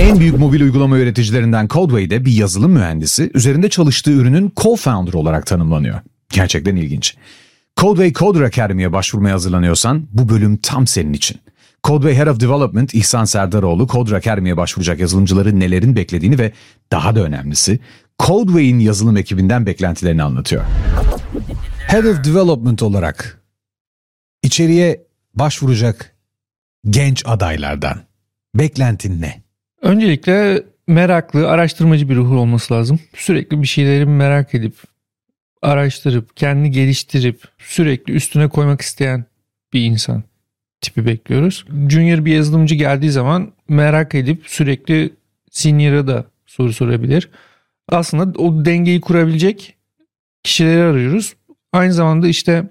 En büyük mobil uygulama üreticilerinden Codeway'de bir yazılım mühendisi üzerinde çalıştığı ürünün co-founder olarak tanımlanıyor. Gerçekten ilginç. Codeway Coder Academy'ye başvurmaya hazırlanıyorsan bu bölüm tam senin için. Codeway Head of Development İhsan Serdaroğlu Coder Academy'ye başvuracak yazılımcıları nelerin beklediğini ve daha da önemlisi Codeway'in yazılım ekibinden beklentilerini anlatıyor. Head of Development olarak içeriye başvuracak genç adaylardan beklentin ne? Öncelikle meraklı, araştırmacı bir ruh olması lazım. Sürekli bir şeyleri merak edip, araştırıp, kendini geliştirip, sürekli üstüne koymak isteyen bir insan tipi bekliyoruz. Junior bir yazılımcı geldiği zaman merak edip sürekli senior'a da soru sorabilir. Aslında o dengeyi kurabilecek kişileri arıyoruz. Aynı zamanda işte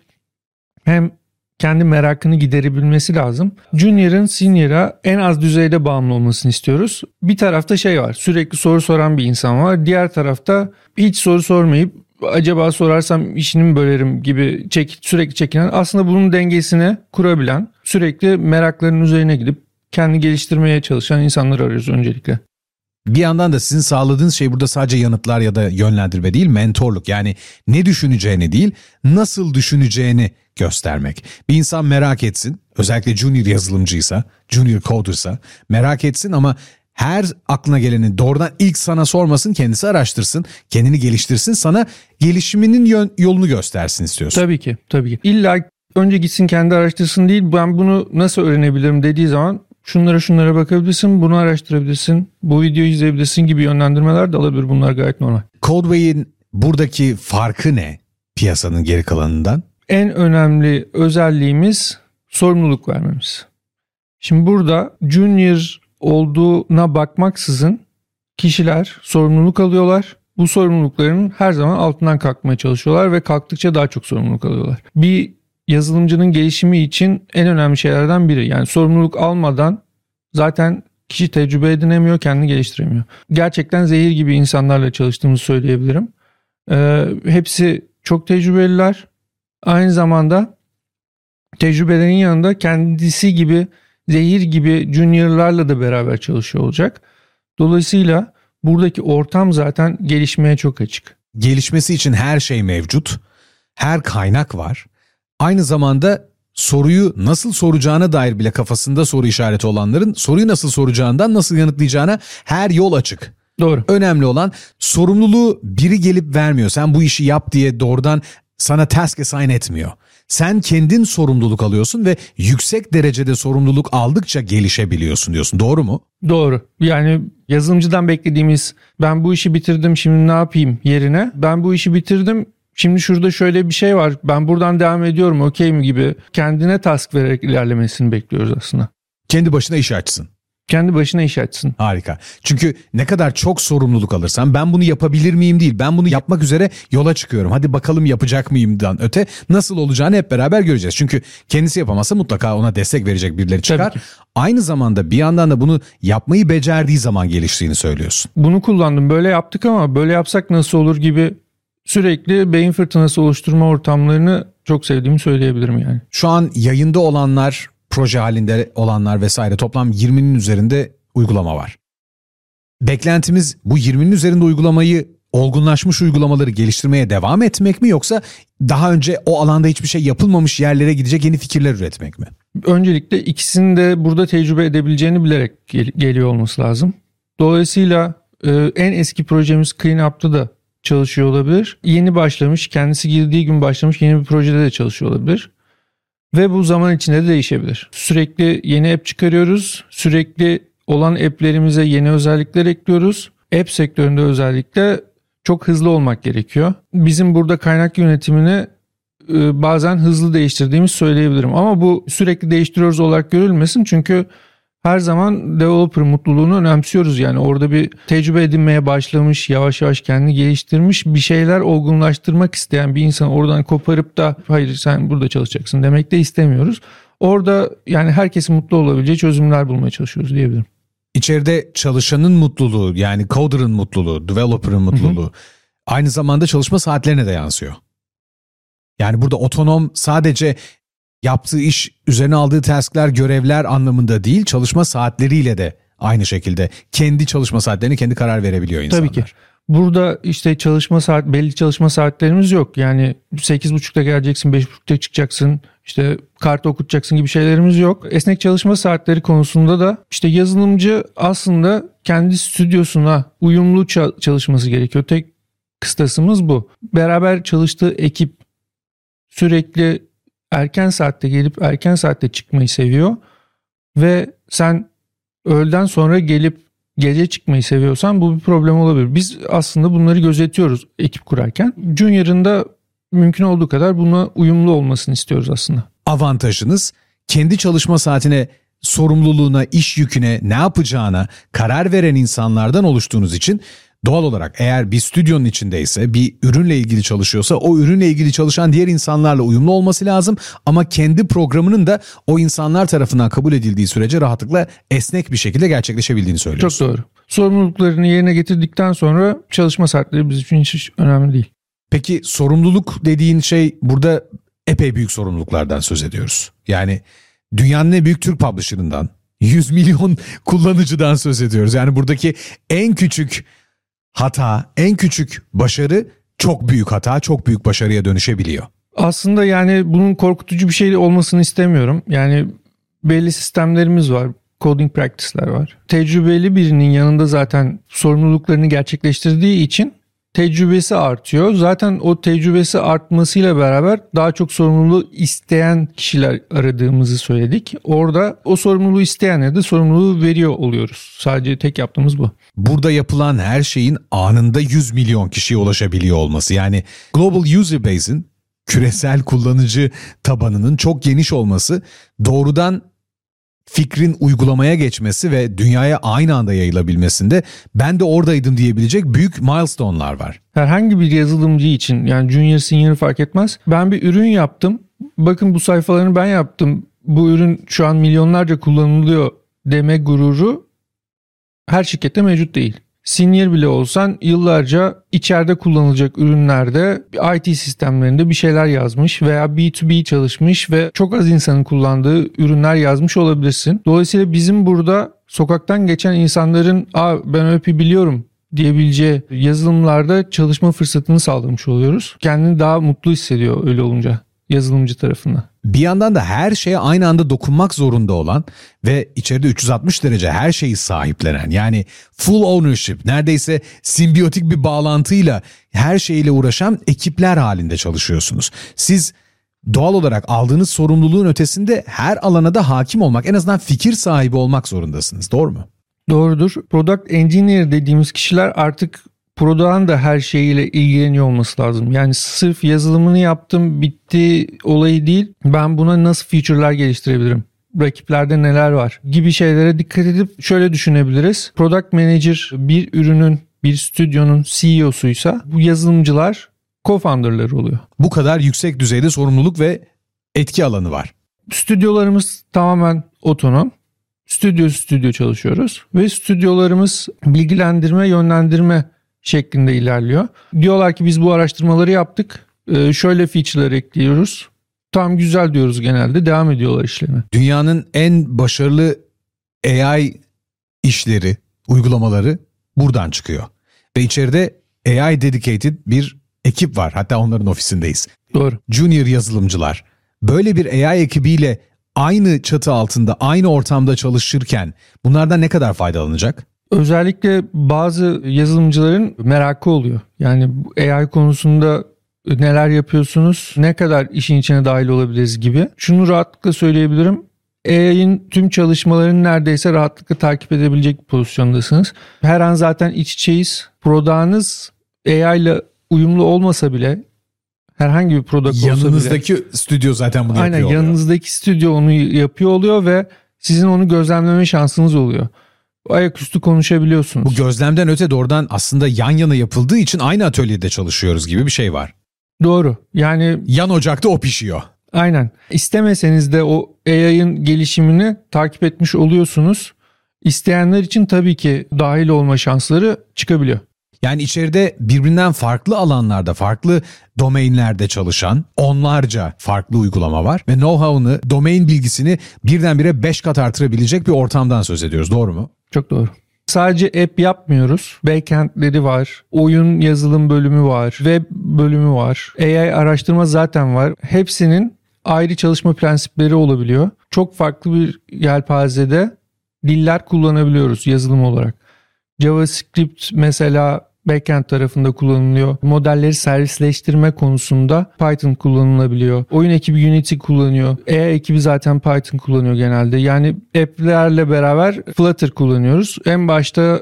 hem kendi merakını giderebilmesi lazım. Junior'ın senior'a en az düzeyde bağımlı olmasını istiyoruz. Bir tarafta şey var sürekli soru soran bir insan var. Diğer tarafta hiç soru sormayıp acaba sorarsam işini mi bölerim gibi çek, sürekli çekinen aslında bunun dengesini kurabilen sürekli meraklarının üzerine gidip kendi geliştirmeye çalışan insanları arıyoruz öncelikle. Bir yandan da sizin sağladığınız şey burada sadece yanıtlar ya da yönlendirme değil, mentorluk. Yani ne düşüneceğini değil, nasıl düşüneceğini göstermek. Bir insan merak etsin, özellikle junior yazılımcıysa, junior coder'sa merak etsin ama her aklına geleni doğrudan ilk sana sormasın, kendisi araştırsın, kendini geliştirsin, sana gelişiminin yön, yolunu göstersin istiyorsun. Tabii ki, tabii ki. İlla önce gitsin kendi araştırsın değil, ben bunu nasıl öğrenebilirim dediği zaman şunlara şunlara bakabilirsin, bunu araştırabilirsin, bu videoyu izleyebilirsin gibi yönlendirmeler de alabilir. Bunlar gayet normal. Codeway'in buradaki farkı ne piyasanın geri kalanından? En önemli özelliğimiz sorumluluk vermemiz. Şimdi burada junior olduğuna bakmaksızın kişiler sorumluluk alıyorlar. Bu sorumlulukların her zaman altından kalkmaya çalışıyorlar ve kalktıkça daha çok sorumluluk alıyorlar. Bir yazılımcının gelişimi için en önemli şeylerden biri. Yani sorumluluk almadan zaten kişi tecrübe edinemiyor, kendini geliştiremiyor. Gerçekten zehir gibi insanlarla çalıştığımızı söyleyebilirim. Ee, hepsi çok tecrübeliler. Aynı zamanda tecrübelerin yanında kendisi gibi zehir gibi juniorlarla da beraber çalışıyor olacak. Dolayısıyla buradaki ortam zaten gelişmeye çok açık. Gelişmesi için her şey mevcut. Her kaynak var. Aynı zamanda soruyu nasıl soracağına dair bile kafasında soru işareti olanların soruyu nasıl soracağından nasıl yanıtlayacağına her yol açık. Doğru. Önemli olan sorumluluğu biri gelip vermiyor. Sen bu işi yap diye doğrudan sana task assign etmiyor. Sen kendin sorumluluk alıyorsun ve yüksek derecede sorumluluk aldıkça gelişebiliyorsun diyorsun. Doğru mu? Doğru. Yani yazılımcıdan beklediğimiz ben bu işi bitirdim şimdi ne yapayım yerine ben bu işi bitirdim Şimdi şurada şöyle bir şey var. Ben buradan devam ediyorum okey mi gibi kendine task vererek ilerlemesini bekliyoruz aslında. Kendi başına iş açsın. Kendi başına iş açsın. Harika. Çünkü ne kadar çok sorumluluk alırsan ben bunu yapabilir miyim değil. Ben bunu yapmak üzere yola çıkıyorum. Hadi bakalım yapacak mıyımdan öte nasıl olacağını hep beraber göreceğiz. Çünkü kendisi yapamazsa mutlaka ona destek verecek birileri çıkar. Aynı zamanda bir yandan da bunu yapmayı becerdiği zaman geliştiğini söylüyorsun. Bunu kullandım. Böyle yaptık ama böyle yapsak nasıl olur gibi sürekli beyin fırtınası oluşturma ortamlarını çok sevdiğimi söyleyebilirim yani. Şu an yayında olanlar, proje halinde olanlar vesaire toplam 20'nin üzerinde uygulama var. Beklentimiz bu 20'nin üzerinde uygulamayı olgunlaşmış uygulamaları geliştirmeye devam etmek mi yoksa daha önce o alanda hiçbir şey yapılmamış yerlere gidecek yeni fikirler üretmek mi? Öncelikle ikisini de burada tecrübe edebileceğini bilerek gel- geliyor olması lazım. Dolayısıyla e, en eski projemiz CleanUp'ta da çalışıyor olabilir. Yeni başlamış, kendisi girdiği gün başlamış yeni bir projede de çalışıyor olabilir. Ve bu zaman içinde de değişebilir. Sürekli yeni app çıkarıyoruz. Sürekli olan app'lerimize yeni özellikler ekliyoruz. App sektöründe özellikle çok hızlı olmak gerekiyor. Bizim burada kaynak yönetimini e, bazen hızlı değiştirdiğimiz söyleyebilirim. Ama bu sürekli değiştiriyoruz olarak görülmesin. Çünkü her zaman developer mutluluğunu önemsiyoruz. Yani orada bir tecrübe edinmeye başlamış, yavaş yavaş kendini geliştirmiş bir şeyler olgunlaştırmak isteyen bir insan oradan koparıp da hayır sen burada çalışacaksın demek de istemiyoruz. Orada yani herkesin mutlu olabileceği çözümler bulmaya çalışıyoruz diyebilirim. İçeride çalışanın mutluluğu yani coder'ın mutluluğu, developer'ın mutluluğu hı hı. aynı zamanda çalışma saatlerine de yansıyor. Yani burada otonom sadece yaptığı iş, üzerine aldığı tasklar, görevler anlamında değil, çalışma saatleriyle de aynı şekilde kendi çalışma saatlerini kendi karar verebiliyor insanlar. Tabii ki. Burada işte çalışma saat belli çalışma saatlerimiz yok. Yani 8.30'da geleceksin, 5.30'da çıkacaksın. İşte kart okutacaksın gibi şeylerimiz yok. Esnek çalışma saatleri konusunda da işte yazılımcı aslında kendi stüdyosuna uyumlu çalışması gerekiyor. Tek kıstasımız bu. Beraber çalıştığı ekip sürekli erken saatte gelip erken saatte çıkmayı seviyor ve sen öğleden sonra gelip gece çıkmayı seviyorsan bu bir problem olabilir. Biz aslında bunları gözetiyoruz ekip kurarken. Junior'ın da mümkün olduğu kadar buna uyumlu olmasını istiyoruz aslında. Avantajınız kendi çalışma saatine sorumluluğuna, iş yüküne, ne yapacağına karar veren insanlardan oluştuğunuz için Doğal olarak eğer bir stüdyonun içindeyse, bir ürünle ilgili çalışıyorsa o ürünle ilgili çalışan diğer insanlarla uyumlu olması lazım ama kendi programının da o insanlar tarafından kabul edildiği sürece rahatlıkla esnek bir şekilde gerçekleşebildiğini söylüyorsun. Çok doğru. Sorumluluklarını yerine getirdikten sonra çalışma saatleri bizim için hiç önemli değil. Peki sorumluluk dediğin şey burada epey büyük sorumluluklardan söz ediyoruz. Yani dünyanın en büyük Türk publisher'ından 100 milyon kullanıcıdan söz ediyoruz. Yani buradaki en küçük hata, en küçük başarı çok büyük hata, çok büyük başarıya dönüşebiliyor. Aslında yani bunun korkutucu bir şey olmasını istemiyorum. Yani belli sistemlerimiz var. Coding practice'ler var. Tecrübeli birinin yanında zaten sorumluluklarını gerçekleştirdiği için tecrübesi artıyor. Zaten o tecrübesi artmasıyla beraber daha çok sorumluluğu isteyen kişiler aradığımızı söyledik. Orada o sorumluluğu isteyenlere de sorumluluğu veriyor oluyoruz. Sadece tek yaptığımız bu. Burada yapılan her şeyin anında 100 milyon kişiye ulaşabiliyor olması. Yani Global User Base'in küresel kullanıcı tabanının çok geniş olması doğrudan fikrin uygulamaya geçmesi ve dünyaya aynı anda yayılabilmesinde ben de oradaydım diyebilecek büyük milestone'lar var. Herhangi bir yazılımcı için yani junior senior fark etmez. Ben bir ürün yaptım. Bakın bu sayfalarını ben yaptım. Bu ürün şu an milyonlarca kullanılıyor deme gururu her şirkette mevcut değil senior bile olsan yıllarca içeride kullanılacak ürünlerde IT sistemlerinde bir şeyler yazmış veya B2B çalışmış ve çok az insanın kullandığı ürünler yazmış olabilirsin. Dolayısıyla bizim burada sokaktan geçen insanların Aa, ben ÖP biliyorum diyebileceği yazılımlarda çalışma fırsatını sağlamış oluyoruz. Kendini daha mutlu hissediyor öyle olunca yazılımcı tarafından. Bir yandan da her şeye aynı anda dokunmak zorunda olan ve içeride 360 derece her şeyi sahiplenen yani full ownership neredeyse simbiyotik bir bağlantıyla her şeyle uğraşan ekipler halinde çalışıyorsunuz. Siz doğal olarak aldığınız sorumluluğun ötesinde her alana da hakim olmak en azından fikir sahibi olmak zorundasınız doğru mu? Doğrudur. Product Engineer dediğimiz kişiler artık Pro'dan da her şeyiyle ilgileniyor olması lazım. Yani sırf yazılımını yaptım bitti olayı değil. Ben buna nasıl feature'lar geliştirebilirim? rakiplerde neler var gibi şeylere dikkat edip şöyle düşünebiliriz. Product Manager bir ürünün, bir stüdyonun CEO'suysa bu yazılımcılar co-founder'ları oluyor. Bu kadar yüksek düzeyde sorumluluk ve etki alanı var. Stüdyolarımız tamamen otonom. Stüdyo stüdyo çalışıyoruz ve stüdyolarımız bilgilendirme, yönlendirme şeklinde ilerliyor. Diyorlar ki biz bu araştırmaları yaptık. Ee, şöyle feature'lar ekliyoruz. Tam güzel diyoruz genelde. Devam ediyorlar işlemi. Dünyanın en başarılı AI işleri, uygulamaları buradan çıkıyor. Ve içeride AI dedicated bir ekip var. Hatta onların ofisindeyiz. Doğru. Junior yazılımcılar. Böyle bir AI ekibiyle aynı çatı altında, aynı ortamda çalışırken bunlardan ne kadar faydalanacak? Özellikle bazı yazılımcıların merakı oluyor. Yani AI konusunda neler yapıyorsunuz, ne kadar işin içine dahil olabiliriz gibi. Şunu rahatlıkla söyleyebilirim. AI'nin tüm çalışmalarını neredeyse rahatlıkla takip edebilecek bir pozisyondasınız. Her an zaten iç içeyiz. Prodağınız AI ile uyumlu olmasa bile herhangi bir product olsa bile. Yanınızdaki stüdyo zaten bunu aynen, yapıyor Aynen yanınızdaki stüdyo onu yapıyor oluyor ve sizin onu gözlemleme şansınız oluyor ayaküstü konuşabiliyorsunuz. Bu gözlemden öte doğrudan aslında yan yana yapıldığı için aynı atölyede çalışıyoruz gibi bir şey var. Doğru. Yani yan ocakta o pişiyor. Aynen. İstemeseniz de o AI'ın gelişimini takip etmiş oluyorsunuz. İsteyenler için tabii ki dahil olma şansları çıkabiliyor. Yani içeride birbirinden farklı alanlarda, farklı domainlerde çalışan onlarca farklı uygulama var ve know-how'ını, domain bilgisini birdenbire 5 kat artırabilecek bir ortamdan söz ediyoruz. Doğru mu? Çok doğru. Sadece app yapmıyoruz. Backend'leri var. Oyun yazılım bölümü var. Web bölümü var. AI araştırma zaten var. Hepsinin ayrı çalışma prensipleri olabiliyor. Çok farklı bir yelpazede diller kullanabiliyoruz yazılım olarak. JavaScript mesela backend tarafında kullanılıyor. Modelleri servisleştirme konusunda Python kullanılabiliyor. Oyun ekibi Unity kullanıyor. AI ekibi zaten Python kullanıyor genelde. Yani app'lerle beraber Flutter kullanıyoruz. En başta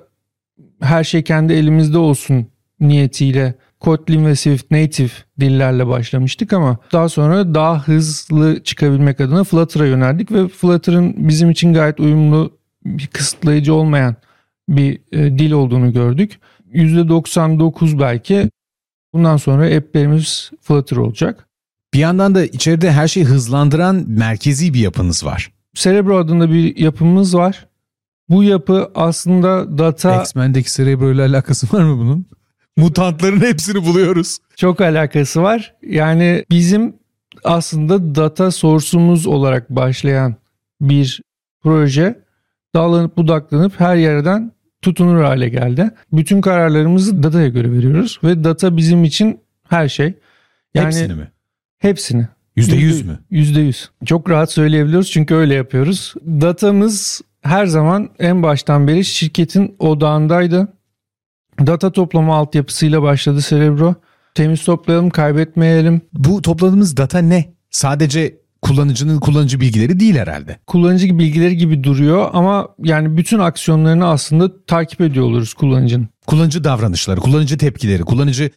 her şey kendi elimizde olsun niyetiyle Kotlin ve Swift Native dillerle başlamıştık ama daha sonra daha hızlı çıkabilmek adına Flutter'a yöneldik ve Flutter'ın bizim için gayet uyumlu, bir kısıtlayıcı olmayan bir e, dil olduğunu gördük. %99 belki bundan sonra app'lerimiz Flutter olacak. Bir yandan da içeride her şeyi hızlandıran merkezi bir yapınız var. Cerebro adında bir yapımız var. Bu yapı aslında data... X-Men'deki Cerebro ile alakası var mı bunun? Mutantların hepsini buluyoruz. Çok alakası var. Yani bizim aslında data source'umuz olarak başlayan bir proje dağlanıp budaklanıp her yerden tutunur hale geldi. Bütün kararlarımızı dataya göre veriyoruz ve data bizim için her şey. Yani hepsini mi? Hepsini. Yüzde yüz mü? Yüzde yüz. Çok rahat söyleyebiliyoruz çünkü öyle yapıyoruz. Datamız her zaman en baştan beri şirketin odağındaydı. Data toplama altyapısıyla başladı Cerebro. Temiz toplayalım, kaybetmeyelim. Bu topladığımız data ne? Sadece kullanıcının kullanıcı bilgileri değil herhalde. Kullanıcı bilgileri gibi duruyor ama yani bütün aksiyonlarını aslında takip ediyor oluruz kullanıcının. Kullanıcı davranışları, kullanıcı tepkileri, kullanıcı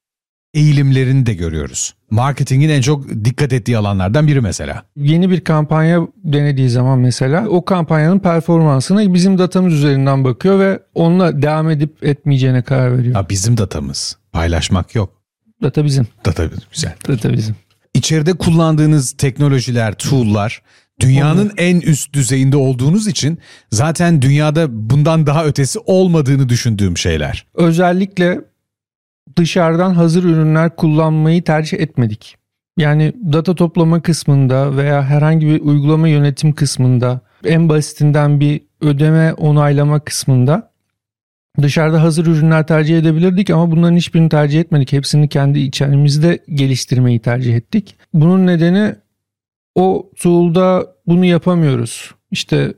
eğilimlerini de görüyoruz. Marketingin en çok dikkat ettiği alanlardan biri mesela. Yeni bir kampanya denediği zaman mesela o kampanyanın performansına bizim datamız üzerinden bakıyor ve onunla devam edip etmeyeceğine karar veriyor. Ya bizim datamız. Paylaşmak yok. Data bizim. Data güzel. Data bizim. İçeride kullandığınız teknolojiler, tool'lar dünyanın en üst düzeyinde olduğunuz için zaten dünyada bundan daha ötesi olmadığını düşündüğüm şeyler. Özellikle dışarıdan hazır ürünler kullanmayı tercih etmedik. Yani data toplama kısmında veya herhangi bir uygulama yönetim kısmında en basitinden bir ödeme onaylama kısmında dışarıda hazır ürünler tercih edebilirdik ama bunların hiçbirini tercih etmedik. Hepsini kendi içerimizde geliştirmeyi tercih ettik. Bunun nedeni o tool'da bunu yapamıyoruz. İşte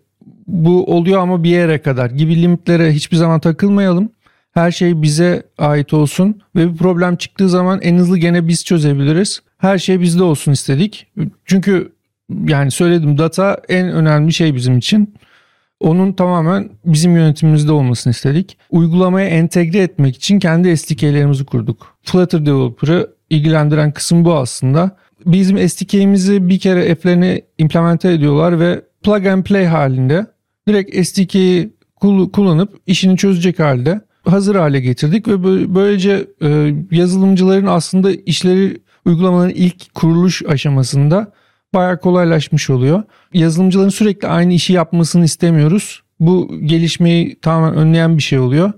bu oluyor ama bir yere kadar gibi limitlere hiçbir zaman takılmayalım her şey bize ait olsun ve bir problem çıktığı zaman en hızlı gene biz çözebiliriz. Her şey bizde olsun istedik. Çünkü yani söyledim data en önemli şey bizim için. Onun tamamen bizim yönetimimizde olmasını istedik. Uygulamaya entegre etmek için kendi SDK'lerimizi kurduk. Flutter Developer'ı ilgilendiren kısım bu aslında. Bizim SDK'imizi bir kere app'lerini implemente ediyorlar ve plug and play halinde direkt SDK'yi kullanıp işini çözecek halde hazır hale getirdik ve böylece e, yazılımcıların aslında işleri uygulamaların ilk kuruluş aşamasında bayağı kolaylaşmış oluyor. Yazılımcıların sürekli aynı işi yapmasını istemiyoruz. Bu gelişmeyi tamamen önleyen bir şey oluyor.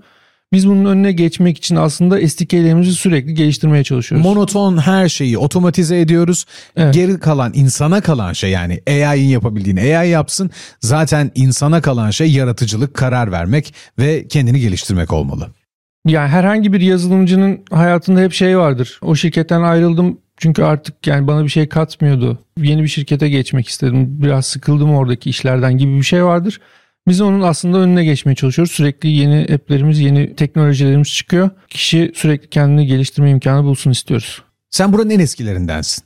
Biz bunun önüne geçmek için aslında SDK'lerimizi sürekli geliştirmeye çalışıyoruz. Monoton her şeyi otomatize ediyoruz. Evet. Geri kalan insana kalan şey yani AI'nin yapabildiğini AI yapsın. Zaten insana kalan şey yaratıcılık, karar vermek ve kendini geliştirmek olmalı. Yani herhangi bir yazılımcının hayatında hep şey vardır. O şirketten ayrıldım çünkü artık yani bana bir şey katmıyordu. Yeni bir şirkete geçmek istedim. Biraz sıkıldım oradaki işlerden gibi bir şey vardır. Biz onun aslında önüne geçmeye çalışıyoruz. Sürekli yeni app'lerimiz, yeni teknolojilerimiz çıkıyor. Kişi sürekli kendini geliştirme imkanı bulsun istiyoruz. Sen buranın en eskilerindensin.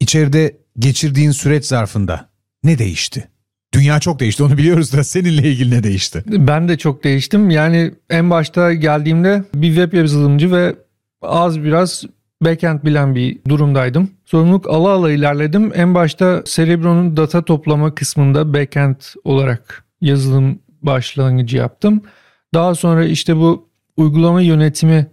İçeride geçirdiğin süreç zarfında ne değişti? Dünya çok değişti onu biliyoruz da seninle ilgili ne değişti? Ben de çok değiştim. Yani en başta geldiğimde bir web yazılımcı ve az biraz backend bilen bir durumdaydım. Sorumluluk ala ala ilerledim. En başta Cerebro'nun data toplama kısmında backend olarak yazılım başlangıcı yaptım. Daha sonra işte bu uygulama yönetimi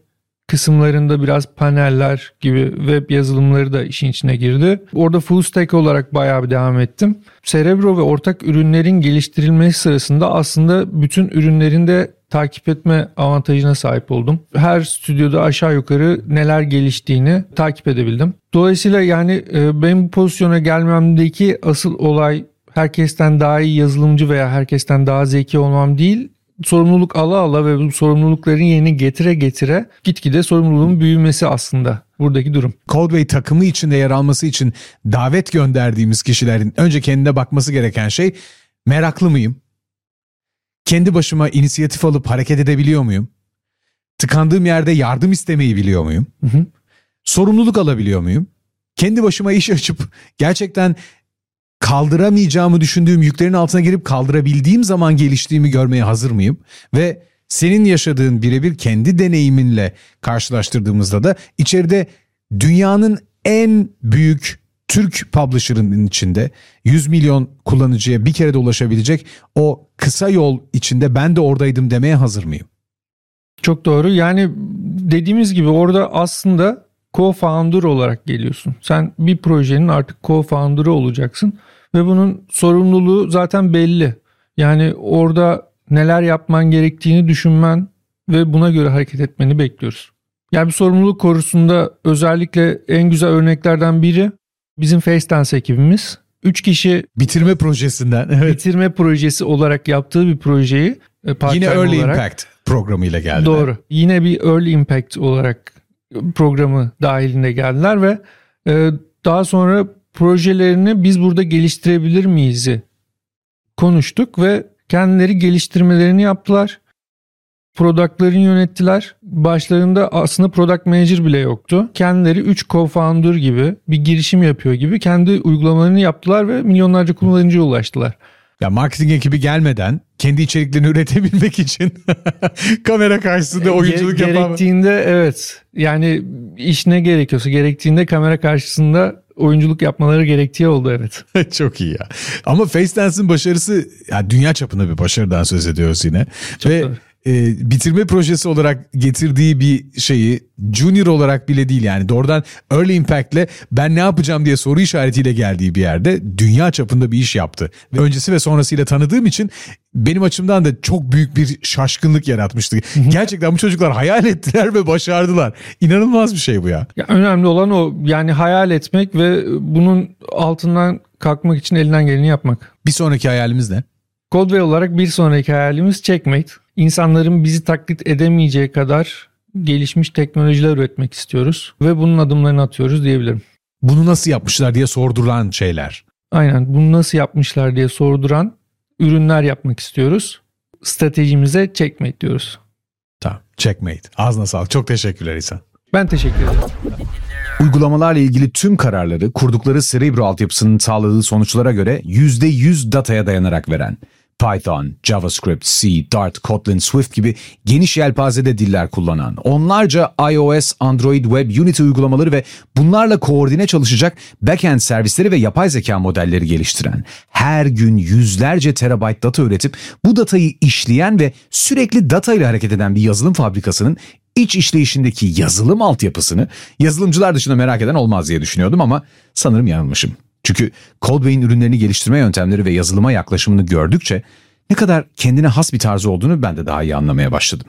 kısımlarında biraz paneller gibi web yazılımları da işin içine girdi. Orada full stack olarak bayağı bir devam ettim. Cerebro ve ortak ürünlerin geliştirilmesi sırasında aslında bütün ürünlerin de takip etme avantajına sahip oldum. Her stüdyoda aşağı yukarı neler geliştiğini takip edebildim. Dolayısıyla yani e, benim bu pozisyona gelmemdeki asıl olay herkesten daha iyi yazılımcı veya herkesten daha zeki olmam değil. Sorumluluk ala ala ve bu sorumlulukların yerini getire getire gitgide sorumluluğun büyümesi aslında buradaki durum. Codeway takımı içinde yer alması için davet gönderdiğimiz kişilerin önce kendine bakması gereken şey meraklı mıyım? Kendi başıma inisiyatif alıp hareket edebiliyor muyum? Tıkandığım yerde yardım istemeyi biliyor muyum? Hı hı. Sorumluluk alabiliyor muyum? Kendi başıma iş açıp gerçekten kaldıramayacağımı düşündüğüm yüklerin altına girip kaldırabildiğim zaman geliştiğimi görmeye hazır mıyım? Ve senin yaşadığın birebir kendi deneyiminle karşılaştırdığımızda da içeride dünyanın en büyük Türk publisher'ının içinde 100 milyon kullanıcıya bir kere de ulaşabilecek o kısa yol içinde ben de oradaydım demeye hazır mıyım? Çok doğru. Yani dediğimiz gibi orada aslında co-founder olarak geliyorsun. Sen bir projenin artık co-founder'ı olacaksın ve bunun sorumluluğu zaten belli. Yani orada neler yapman gerektiğini düşünmen ve buna göre hareket etmeni bekliyoruz. Yani bir sorumluluk konusunda özellikle en güzel örneklerden biri bizim FaceDance ekibimiz. 3 kişi Bitirme projesinden. Evet. bitirme projesi olarak yaptığı bir projeyi e, Yine Early olarak, Impact programıyla geldi. Doğru. Yine bir Early Impact olarak programı dahilinde geldiler ve e, daha sonra projelerini biz burada geliştirebilir miyiz'i konuştuk ve kendileri geliştirmelerini yaptılar. Product'larını yönettiler. Başlarında aslında product manager bile yoktu. Kendileri 3 co-founder gibi bir girişim yapıyor gibi kendi uygulamalarını yaptılar ve milyonlarca kullanıcıya ulaştılar. Ya marketing ekibi gelmeden kendi içeriklerini üretebilmek için kamera karşısında oyunculuk Ge- yapan Gerektiğinde evet yani iş ne gerekiyorsa gerektiğinde kamera karşısında oyunculuk yapmaları gerektiği oldu evet. çok iyi ya. Ama FaceDance'in başarısı ya dünya çapında bir başarıdan söz ediyoruz yine. Çok Ve doğru. E, bitirme projesi olarak getirdiği bir şeyi junior olarak bile değil yani doğrudan early impact'le ben ne yapacağım diye soru işaretiyle geldiği bir yerde dünya çapında bir iş yaptı. Ve öncesi ve sonrasıyla tanıdığım için benim açımdan da çok büyük bir şaşkınlık yaratmıştı. Gerçekten bu çocuklar hayal ettiler ve başardılar. İnanılmaz bir şey bu ya. Ya önemli olan o yani hayal etmek ve bunun altından kalkmak için elinden geleni yapmak. Bir sonraki hayalimiz ne? Codeway olarak bir sonraki hayalimiz Checkmate. İnsanların bizi taklit edemeyeceği kadar gelişmiş teknolojiler üretmek istiyoruz ve bunun adımlarını atıyoruz diyebilirim. Bunu nasıl yapmışlar diye sorduran şeyler. Aynen bunu nasıl yapmışlar diye sorduran ürünler yapmak istiyoruz. Stratejimize Checkmate diyoruz. Tamam. Checkmate. Ağzına sağlık. Çok teşekkürler İhsan. Ben teşekkür ederim. Uygulamalarla ilgili tüm kararları kurdukları Cerebro altyapısının sağladığı sonuçlara göre %100 dataya dayanarak veren Python, JavaScript, C, Dart, Kotlin, Swift gibi geniş yelpazede diller kullanan, onlarca iOS, Android, Web, Unity uygulamaları ve bunlarla koordine çalışacak backend servisleri ve yapay zeka modelleri geliştiren, her gün yüzlerce terabayt data üretip bu datayı işleyen ve sürekli data ile hareket eden bir yazılım fabrikasının iç işleyişindeki yazılım altyapısını yazılımcılar dışında merak eden olmaz diye düşünüyordum ama sanırım yanılmışım. Çünkü Codeway'in ürünlerini geliştirme yöntemleri ve yazılıma yaklaşımını gördükçe ne kadar kendine has bir tarzı olduğunu ben de daha iyi anlamaya başladım.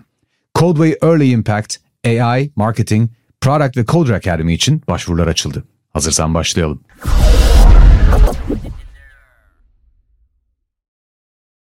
Codeway Early Impact, AI, Marketing, Product ve Coder Academy için başvurular açıldı. Hazırsan başlayalım.